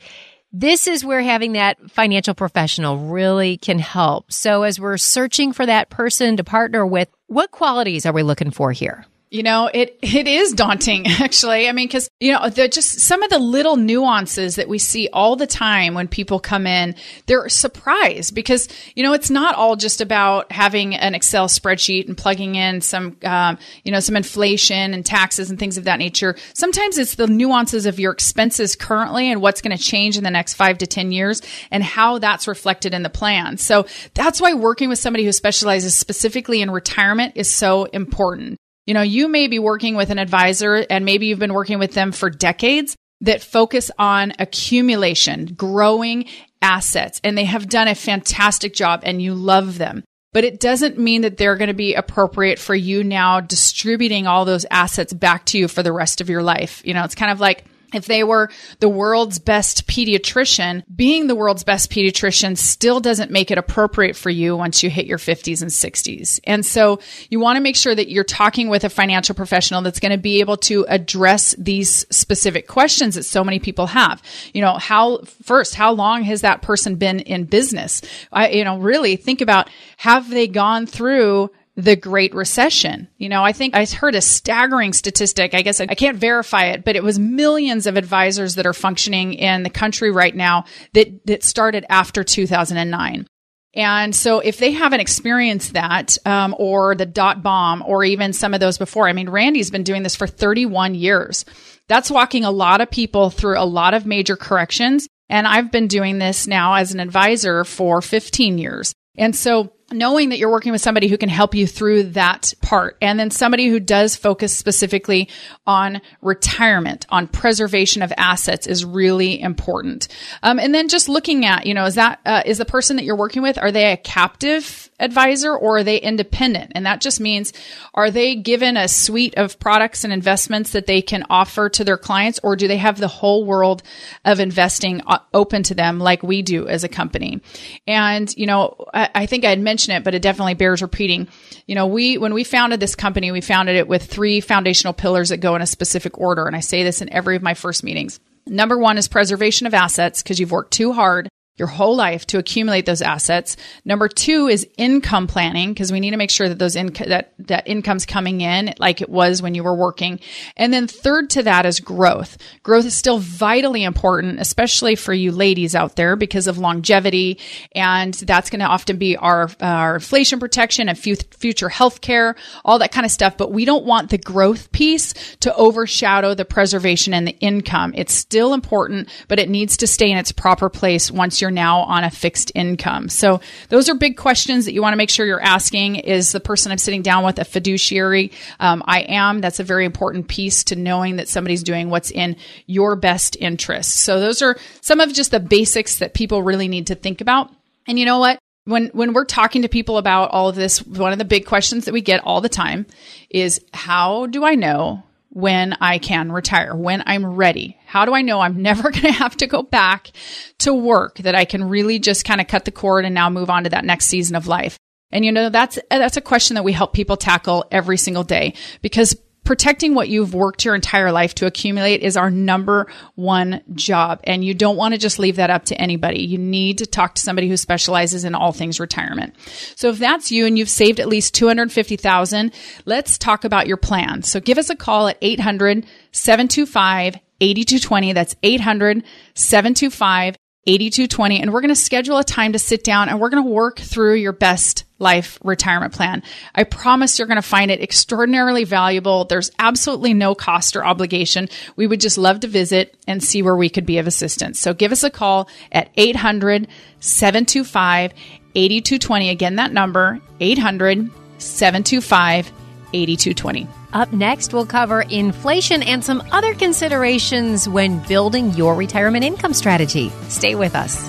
[SPEAKER 1] This is where having that financial professional really can help. So as we're searching for that person to partner with, what qualities are we looking for here?
[SPEAKER 3] You know, it it is daunting actually. I mean, because you know, just some of the little nuances that we see all the time when people come in, they're surprised because you know it's not all just about having an Excel spreadsheet and plugging in some um, you know some inflation and taxes and things of that nature. Sometimes it's the nuances of your expenses currently and what's going to change in the next five to ten years and how that's reflected in the plan. So that's why working with somebody who specializes specifically in retirement is so important. You know, you may be working with an advisor and maybe you've been working with them for decades that focus on accumulation, growing assets, and they have done a fantastic job and you love them. But it doesn't mean that they're going to be appropriate for you now distributing all those assets back to you for the rest of your life. You know, it's kind of like, if they were the world's best pediatrician, being the world's best pediatrician still doesn't make it appropriate for you once you hit your 50s and 60s. And so you want to make sure that you're talking with a financial professional that's going to be able to address these specific questions that so many people have. You know, how first, how long has that person been in business? I, you know, really think about have they gone through the Great Recession. You know, I think I heard a staggering statistic. I guess I can't verify it, but it was millions of advisors that are functioning in the country right now that, that started after 2009. And so if they haven't experienced that, um, or the dot bomb, or even some of those before, I mean, Randy's been doing this for 31 years. That's walking a lot of people through a lot of major corrections. And I've been doing this now as an advisor for 15 years. And so knowing that you're working with somebody who can help you through that part and then somebody who does focus specifically on retirement on preservation of assets is really important. Um, and then just looking at you know is that uh, is the person that you're working with are they a captive advisor or are they independent and that just means are they given a suite of products and investments that they can offer to their clients or do they have the whole world of investing uh, open to them like we do as a company and you know i, I think i had mentioned mention it, but it definitely bears repeating. You know, we, when we founded this company, we founded it with three foundational pillars that go in a specific order. And I say this in every of my first meetings. Number one is preservation of assets because you've worked too hard your whole life to accumulate those assets. Number two is income planning because we need to make sure that those that that income's coming in like it was when you were working. And then third to that is growth. Growth is still vitally important, especially for you ladies out there because of longevity, and that's going to often be our our inflation protection and future health care, all that kind of stuff. But we don't want the growth piece to overshadow the preservation and the income. It's still important, but it needs to stay in its proper place once you're you're now on a fixed income. So those are big questions that you want to make sure you're asking. Is the person I'm sitting down with a fiduciary? Um, I am. That's a very important piece to knowing that somebody's doing what's in your best interest. So those are some of just the basics that people really need to think about. And you know what? when when we're talking to people about all of this one of the big questions that we get all the time is how do i know when I can retire, when I'm ready? How do I know I'm never going to have to go back to work, that I can really just kind of cut the cord and now move on to that next season of life? And you know, that's, that's a question that we help people tackle every single day because protecting what you've worked your entire life to accumulate is our number one job. And you don't want to just leave that up to anybody. You need to talk to somebody who specializes in all things retirement. So if that's you and you've saved at least 250,000, let's talk about your plan. So give us a call at 800 725 8220. That's 800 725 8220. And we're going to schedule a time to sit down and we're going to work through your best life retirement plan. I promise you're going to find it extraordinarily valuable. There's absolutely no cost or obligation. We would just love to visit and see where we could be of assistance. So give us a call at 800 725 8220. Again, that number 800 725 8220.
[SPEAKER 1] Up next, we'll cover inflation and some other considerations when building your retirement income strategy. Stay with us.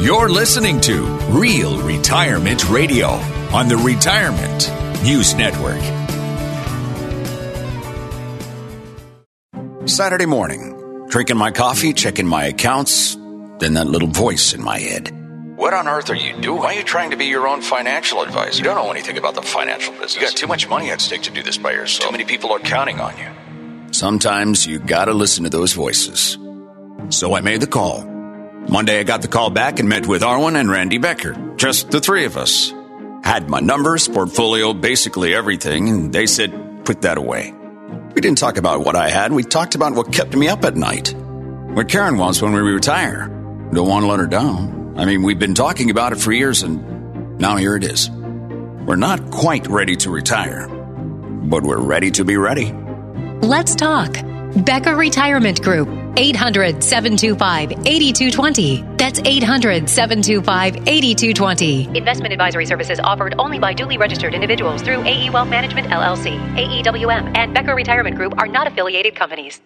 [SPEAKER 2] You're listening to Real Retirement Radio on the Retirement News Network. Saturday morning, drinking my coffee, checking my accounts, then that little voice in my head.
[SPEAKER 4] What on earth are you doing? Why are you trying to be your own financial advisor? You don't know anything about the financial business. You got too much money at stake to do this by yourself. Too many people are counting on you.
[SPEAKER 2] Sometimes you gotta listen to those voices. So I made the call. Monday I got the call back and met with Arwen and Randy Becker. Just the three of us. Had my numbers, portfolio, basically everything, and they said, put that away. We didn't talk about what I had, we talked about what kept me up at night. What Karen wants when we retire. Don't want to let her down. I mean, we've been talking about it for years, and now here it is. We're not quite ready to retire, but we're ready to be ready.
[SPEAKER 5] Let's talk. Becker Retirement Group, 800 725 8220. That's 800 725 8220. Investment advisory services offered only by duly registered individuals through AE Wealth Management LLC, AEWM, and Becker Retirement Group are not affiliated companies.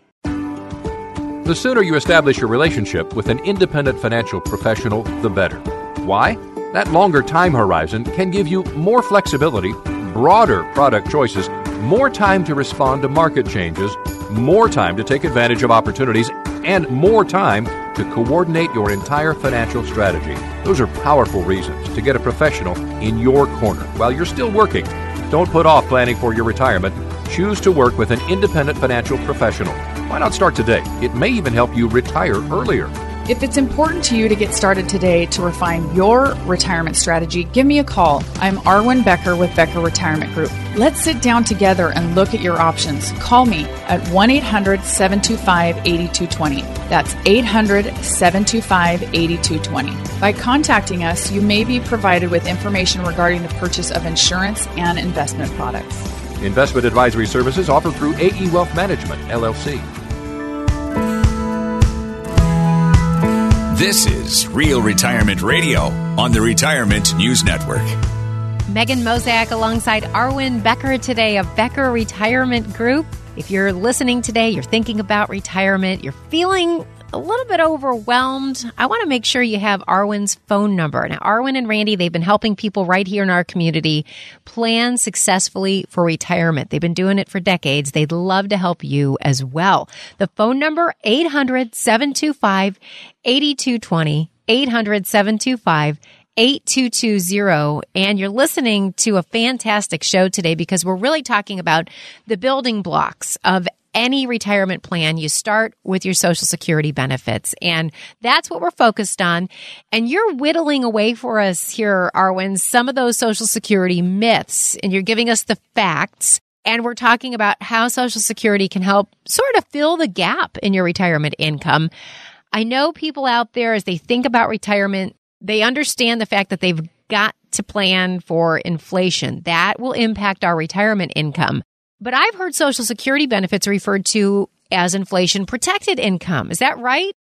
[SPEAKER 6] The sooner you establish your relationship with an independent financial professional, the better. Why? That longer time horizon can give you more flexibility, broader product choices, more time to respond to market changes, more time to take advantage of opportunities, and more time to coordinate your entire financial strategy. Those are powerful reasons to get a professional in your corner while you're still working. Don't put off planning for your retirement. Choose to work with an independent financial professional. Why not start today? It may even help you retire earlier.
[SPEAKER 3] If it's important to you to get started today to refine your retirement strategy, give me a call. I'm Arwen Becker with Becker Retirement Group. Let's sit down together and look at your options. Call me at 1 800 725 8220. That's 800 725 8220. By contacting us, you may be provided with information regarding the purchase of insurance and investment products.
[SPEAKER 6] Investment advisory services offered through AE Wealth Management, LLC.
[SPEAKER 2] This is Real Retirement Radio on the Retirement News Network.
[SPEAKER 1] Megan Mozak alongside Arwen Becker today of Becker Retirement Group. If you're listening today, you're thinking about retirement, you're feeling a little bit overwhelmed, I want to make sure you have Arwen's phone number. Now, Arwen and Randy, they've been helping people right here in our community plan successfully for retirement. They've been doing it for decades. They'd love to help you as well. The phone number, 800 725 8220, 800 725 8220 and you're listening to a fantastic show today because we're really talking about the building blocks of any retirement plan, you start with your social security benefits. And that's what we're focused on. And you're whittling away for us here, Arwen, some of those social security myths, and you're giving us the facts. And we're talking about how social security can help sort of fill the gap in your retirement income. I know people out there, as they think about retirement, they understand the fact that they've got to plan for inflation. That will impact our retirement income. But I've heard Social Security benefits referred to as inflation protected income. Is that right?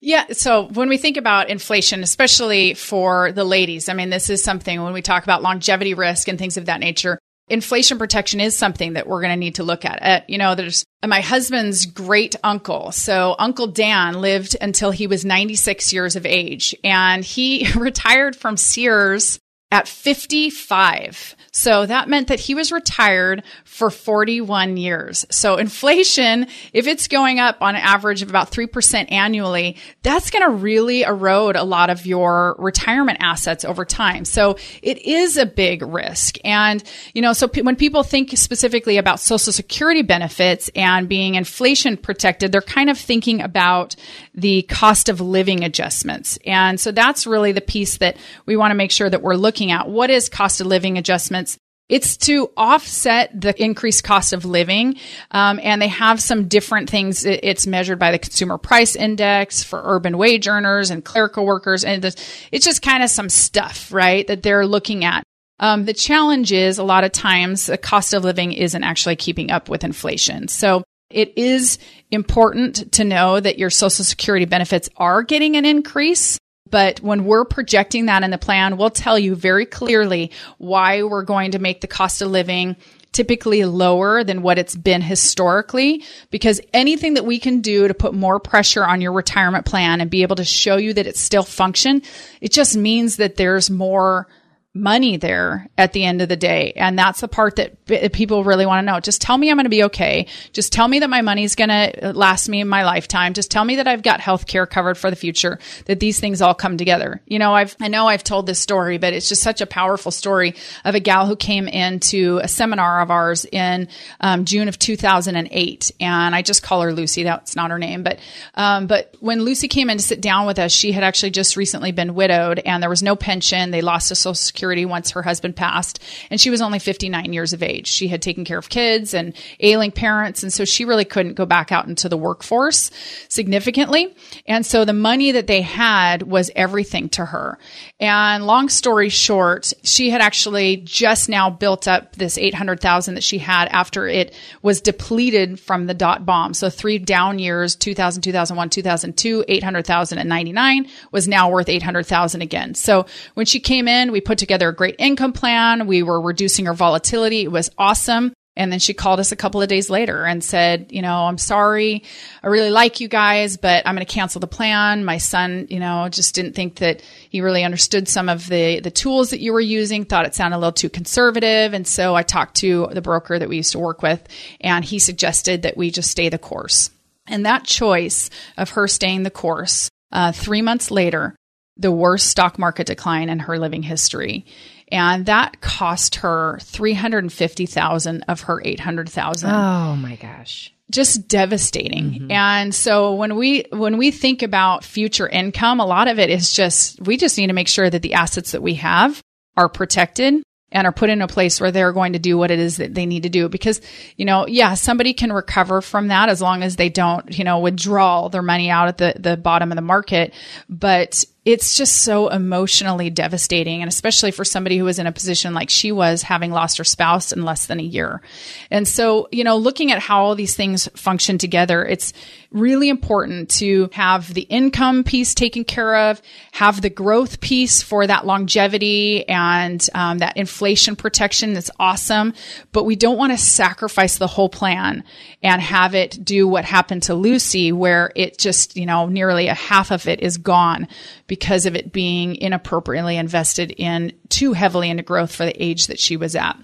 [SPEAKER 3] Yeah. So when we think about inflation, especially for the ladies, I mean, this is something when we talk about longevity risk and things of that nature, inflation protection is something that we're going to need to look at. Uh, you know, there's my husband's great uncle. So Uncle Dan lived until he was 96 years of age and he retired from Sears at 55. So that meant that he was retired for 41 years. So inflation, if it's going up on an average of about 3% annually, that's going to really erode a lot of your retirement assets over time. So it is a big risk. And, you know, so p- when people think specifically about social security benefits and being inflation protected, they're kind of thinking about the cost of living adjustments. And so that's really the piece that we want to make sure that we're looking at. What is cost of living adjustments? It's to offset the increased cost of living. Um, and they have some different things. It's measured by the consumer price index for urban wage earners and clerical workers. And it's just kind of some stuff, right, that they're looking at. Um, the challenge is a lot of times the cost of living isn't actually keeping up with inflation. So it is important to know that your social security benefits are getting an increase. But when we're projecting that in the plan, we'll tell you very clearly why we're going to make the cost of living typically lower than what it's been historically. Because anything that we can do to put more pressure on your retirement plan and be able to show you that it still function, it just means that there's more money there at the end of the day. And that's the part that people really want to know. Just tell me I'm going to be okay. Just tell me that my money's going to last me in my lifetime. Just tell me that I've got health care covered for the future, that these things all come together. You know, I've, I know I've told this story, but it's just such a powerful story of a gal who came into a seminar of ours in um, June of 2008. And I just call her Lucy. That's not her name. But, um, but when Lucy came in to sit down with us, she had actually just recently been widowed and there was no pension. They lost a social security Security once her husband passed, and she was only 59 years of age. She had taken care of kids and ailing parents, and so she really couldn't go back out into the workforce significantly. And so the money that they had was everything to her. And long story short, she had actually just now built up this 800,000 that she had after it was depleted from the dot bomb. So three down years, 2000, 2001, 2002, 800,000 and 99 was now worth 800,000 again. So when she came in, we put together a great income plan. We were reducing our volatility. It was awesome. And then she called us a couple of days later and said, you know, I'm sorry. I really like you guys, but I'm going to cancel the plan. My son, you know, just didn't think that he really understood some of the, the tools that you were using, thought it sounded a little too conservative. And so I talked to the broker that we used to work with and he suggested that we just stay the course. And that choice of her staying the course, uh, three months later, the worst stock market decline in her living history. And that cost her 350,000 of her 800,000.
[SPEAKER 1] Oh my gosh.
[SPEAKER 3] just devastating. Mm-hmm. And so when we when we think about future income, a lot of it is just we just need to make sure that the assets that we have are protected and are put in a place where they're going to do what it is that they need to do because you know yeah somebody can recover from that as long as they don't you know withdraw their money out at the the bottom of the market but it's just so emotionally devastating and especially for somebody who was in a position like she was having lost her spouse in less than a year. And so you know looking at how all these things function together it's really important to have the income piece taken care of have the growth piece for that longevity and um, that inflation protection that's awesome. But we don't want to sacrifice the whole plan and have it do what happened to lucy where it just you know nearly a half of it is gone because of it being inappropriately invested in too heavily into growth for the age that she was at.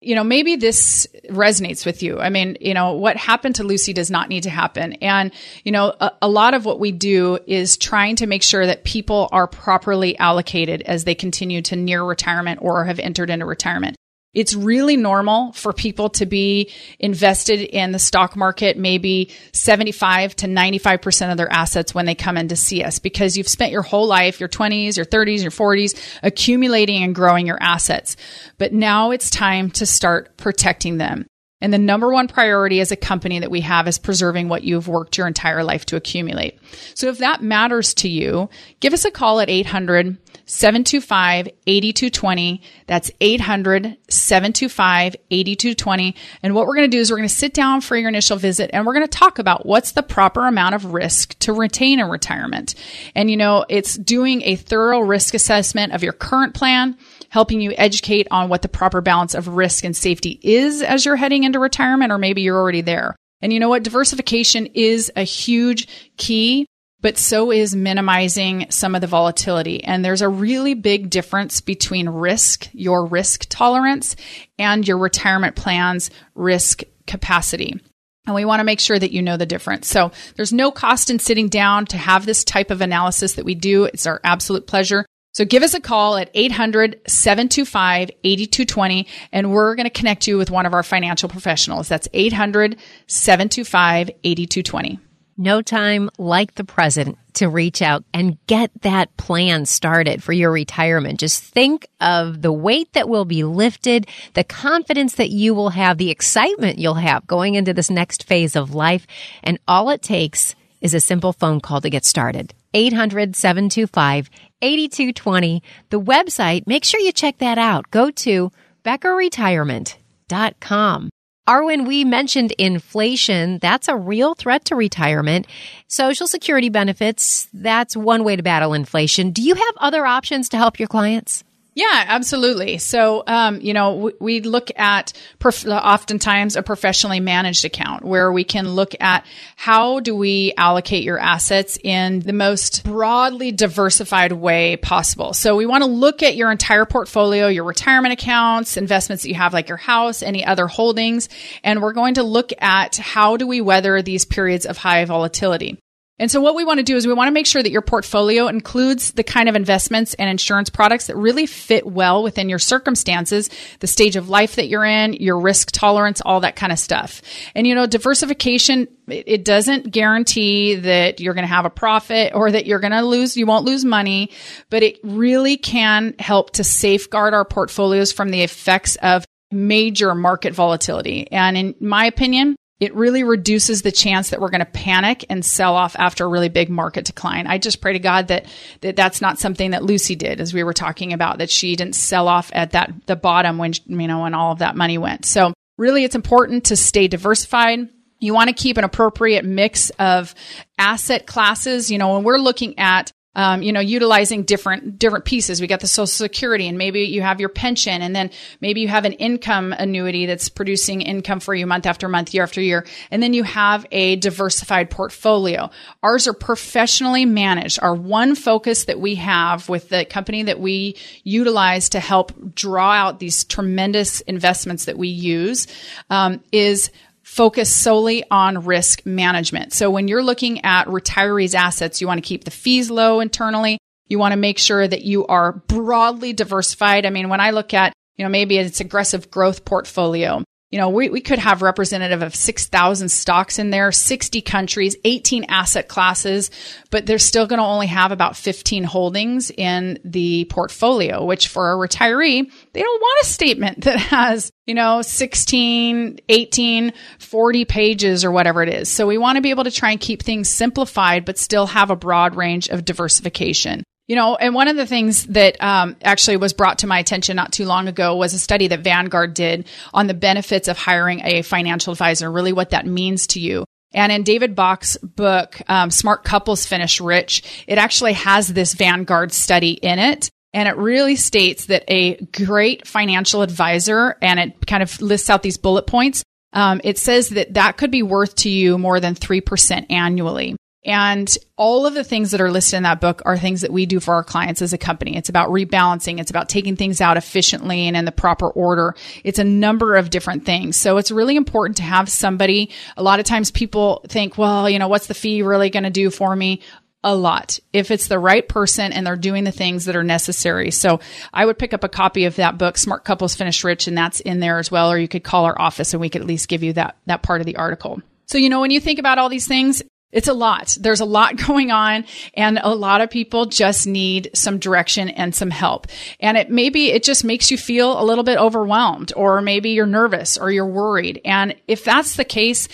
[SPEAKER 3] You know, maybe this resonates with you. I mean, you know, what happened to Lucy does not need to happen. And, you know, a, a lot of what we do is trying to make sure that people are properly allocated as they continue to near retirement or have entered into retirement it's really normal for people to be invested in the stock market, maybe 75 to 95% of their assets when they come in to see us because you've spent your whole life, your 20s, your 30s, your 40s, accumulating and growing your assets. But now it's time to start protecting them. And the number one priority as a company that we have is preserving what you've worked your entire life to accumulate. So if that matters to you, give us a call at 800 725 8220. That's 800 725 8220. And what we're going to do is we're going to sit down for your initial visit and we're going to talk about what's the proper amount of risk to retain in retirement. And you know, it's doing a thorough risk assessment of your current plan helping you educate on what the proper balance of risk and safety is as you're heading into retirement, or maybe you're already there. And you know what? Diversification is a huge key, but so is minimizing some of the volatility. And there's a really big difference between risk, your risk tolerance, and your retirement plan's risk capacity. And we want to make sure that you know the difference. So there's no cost in sitting down to have this type of analysis that we do. It's our absolute pleasure. So give us a call at 800 725 8220 and we're going to connect you with one of our financial professionals. That's 800 725 8220.
[SPEAKER 1] No time like the present to reach out and get that plan started for your retirement. Just think of the weight that will be lifted, the confidence that you will have, the excitement you'll have going into this next phase of life. And all it takes is a simple phone call to get started. 800 725 8220. The website, make sure you check that out. Go to beckerretirement.com. Arwen, we mentioned inflation. That's a real threat to retirement. Social security benefits, that's one way to battle inflation. Do you have other options to help your clients?
[SPEAKER 3] Yeah, absolutely. So, um, you know, we look at prof- oftentimes a professionally managed account where we can look at how do we allocate your assets in the most broadly diversified way possible. So we want to look at your entire portfolio, your retirement accounts, investments that you have like your house, any other holdings, and we're going to look at how do we weather these periods of high volatility. And so what we want to do is we want to make sure that your portfolio includes the kind of investments and insurance products that really fit well within your circumstances, the stage of life that you're in, your risk tolerance, all that kind of stuff. And you know, diversification, it doesn't guarantee that you're going to have a profit or that you're going to lose, you won't lose money, but it really can help to safeguard our portfolios from the effects of major market volatility. And in my opinion, it really reduces the chance that we're going to panic and sell off after a really big market decline. I just pray to God that, that that's not something that Lucy did, as we were talking about, that she didn't sell off at that, the bottom when, you know, when all of that money went. So really it's important to stay diversified. You want to keep an appropriate mix of asset classes. You know, when we're looking at um, you know, utilizing different different pieces. We got the Social Security, and maybe you have your pension, and then maybe you have an income annuity that's producing income for you month after month, year after year, and then you have a diversified portfolio. Ours are professionally managed. Our one focus that we have with the company that we utilize to help draw out these tremendous investments that we use um, is focus solely on risk management. So when you're looking at retirees assets, you want to keep the fees low internally. You want to make sure that you are broadly diversified. I mean, when I look at, you know, maybe it's aggressive growth portfolio, you know, we, we could have representative of 6,000 stocks in there, 60 countries, 18 asset classes, but they're still going to only have about 15 holdings in the portfolio, which for a retiree, they don't want a statement that has, you know, 16, 18, 40 pages or whatever it is. So we want to be able to try and keep things simplified, but still have a broad range of diversification. You know, and one of the things that um, actually was brought to my attention not too long ago was a study that Vanguard did on the benefits of hiring a financial advisor, really what that means to you. And in David Bach's book, um, Smart Couples Finish Rich, it actually has this Vanguard study in it. And it really states that a great financial advisor, and it kind of lists out these bullet points. Um, it says that that could be worth to you more than 3% annually. And all of the things that are listed in that book are things that we do for our clients as a company. It's about rebalancing. It's about taking things out efficiently and in the proper order. It's a number of different things. So it's really important to have somebody. A lot of times people think, well, you know, what's the fee really going to do for me? a lot if it's the right person and they're doing the things that are necessary. So I would pick up a copy of that book, Smart Couples Finish Rich, and that's in there as well. Or you could call our office and we could at least give you that, that part of the article. So, you know, when you think about all these things, it's a lot. There's a lot going on and a lot of people just need some direction and some help. And it maybe it just makes you feel a little bit overwhelmed or maybe you're nervous or you're worried. And if that's the case,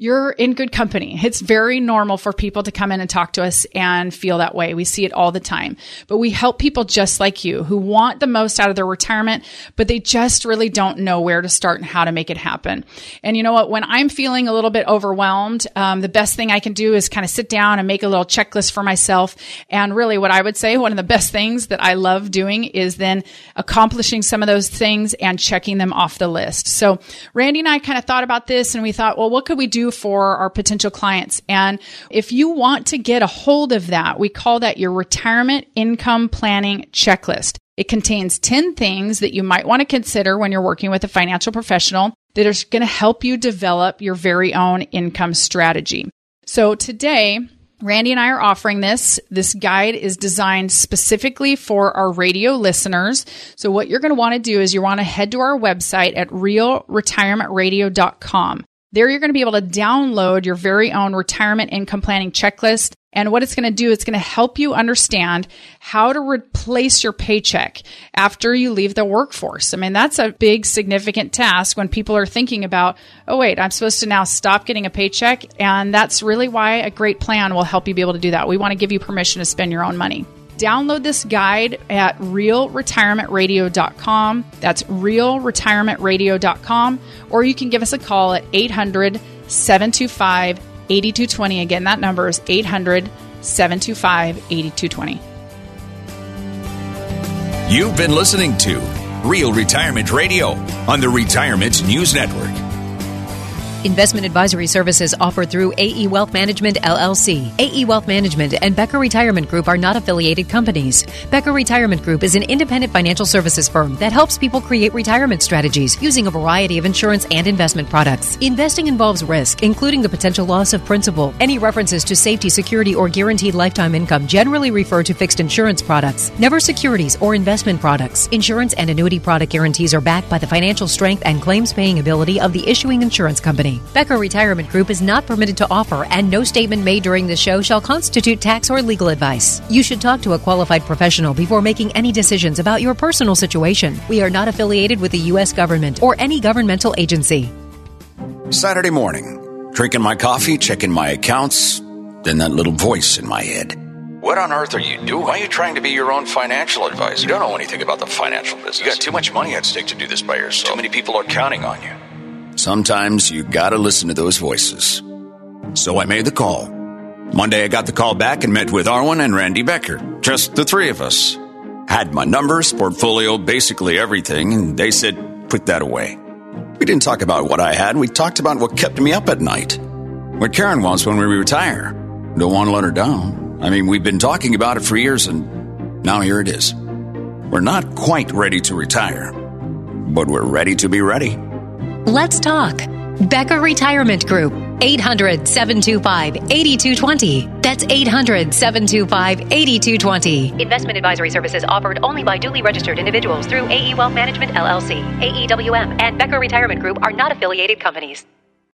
[SPEAKER 3] you're in good company. It's very normal for people to come in and talk to us and feel that way. We see it all the time. But we help people just like you who want the most out of their retirement, but they just really don't know where to start and how to make it happen. And you know what? When I'm feeling a little bit overwhelmed, um, the best thing I can do is kind of sit down and make a little checklist for myself. And really, what I would say, one of the best things that I love doing is then accomplishing some of those things and checking them off the list. So Randy and I kind of thought about this and we thought, well, what could we do for our potential clients. And if you want to get a hold of that, we call that your retirement income planning checklist. It contains 10 things that you might want to consider when you're working with a financial professional that are going to help you develop your very own income strategy. So today, Randy and I are offering this. This guide is designed specifically for our radio listeners. So what you're going to want to do is you want to head to our website at realretirementradio.com. There, you're going to be able to download your very own retirement income planning checklist. And what it's going to do, it's going to help you understand how to replace your paycheck after you leave the workforce. I mean, that's a big, significant task when people are thinking about, oh, wait, I'm supposed to now stop getting a paycheck. And that's really why a great plan will help you be able to do that. We want to give you permission to spend your own money. Download this guide at realretirementradio.com. That's realretirementradio.com. Or you can give us a call at 800 725 8220. Again, that number is 800 725 8220.
[SPEAKER 2] You've been listening to Real Retirement Radio on the Retirement News Network.
[SPEAKER 1] Investment advisory services offered through AE Wealth Management LLC. AE Wealth Management and Becker Retirement Group are not affiliated companies. Becker Retirement Group is an independent financial services firm that helps people create retirement strategies using a variety of insurance and investment products. Investing involves risk, including the potential loss of principal. Any references to safety, security, or guaranteed lifetime income generally refer to fixed insurance products, never securities or investment products. Insurance and annuity product guarantees are backed by the financial strength and claims paying ability of the issuing insurance company. Becker Retirement Group is not permitted to offer, and no statement made during the show shall constitute tax or legal advice. You should talk to a qualified professional before making any decisions about your personal situation. We are not affiliated with the U.S. government or any governmental agency.
[SPEAKER 2] Saturday morning, drinking my coffee, checking my accounts, then that little voice in my head.
[SPEAKER 4] What on earth are you doing? Why are you trying to be your own financial advisor? You don't know anything about the financial business. You got too much money at stake to do this by yourself. Too many people are counting on you.
[SPEAKER 2] Sometimes you gotta listen to those voices. So I made the call. Monday I got the call back and met with Arwen and Randy Becker. Just the three of us. Had my numbers, portfolio, basically everything, and they said, put that away. We didn't talk about what I had, we talked about what kept me up at night. What Karen wants when we retire. Don't want to let her down. I mean, we've been talking about it for years, and now here it is. We're not quite ready to retire, but we're ready to be ready.
[SPEAKER 5] Let's talk. Becker Retirement Group.
[SPEAKER 1] 800 725 8220. That's 800 725 8220. Investment advisory services offered only by duly registered individuals through AE Wealth Management LLC. AEWM and Becker Retirement Group are not affiliated companies.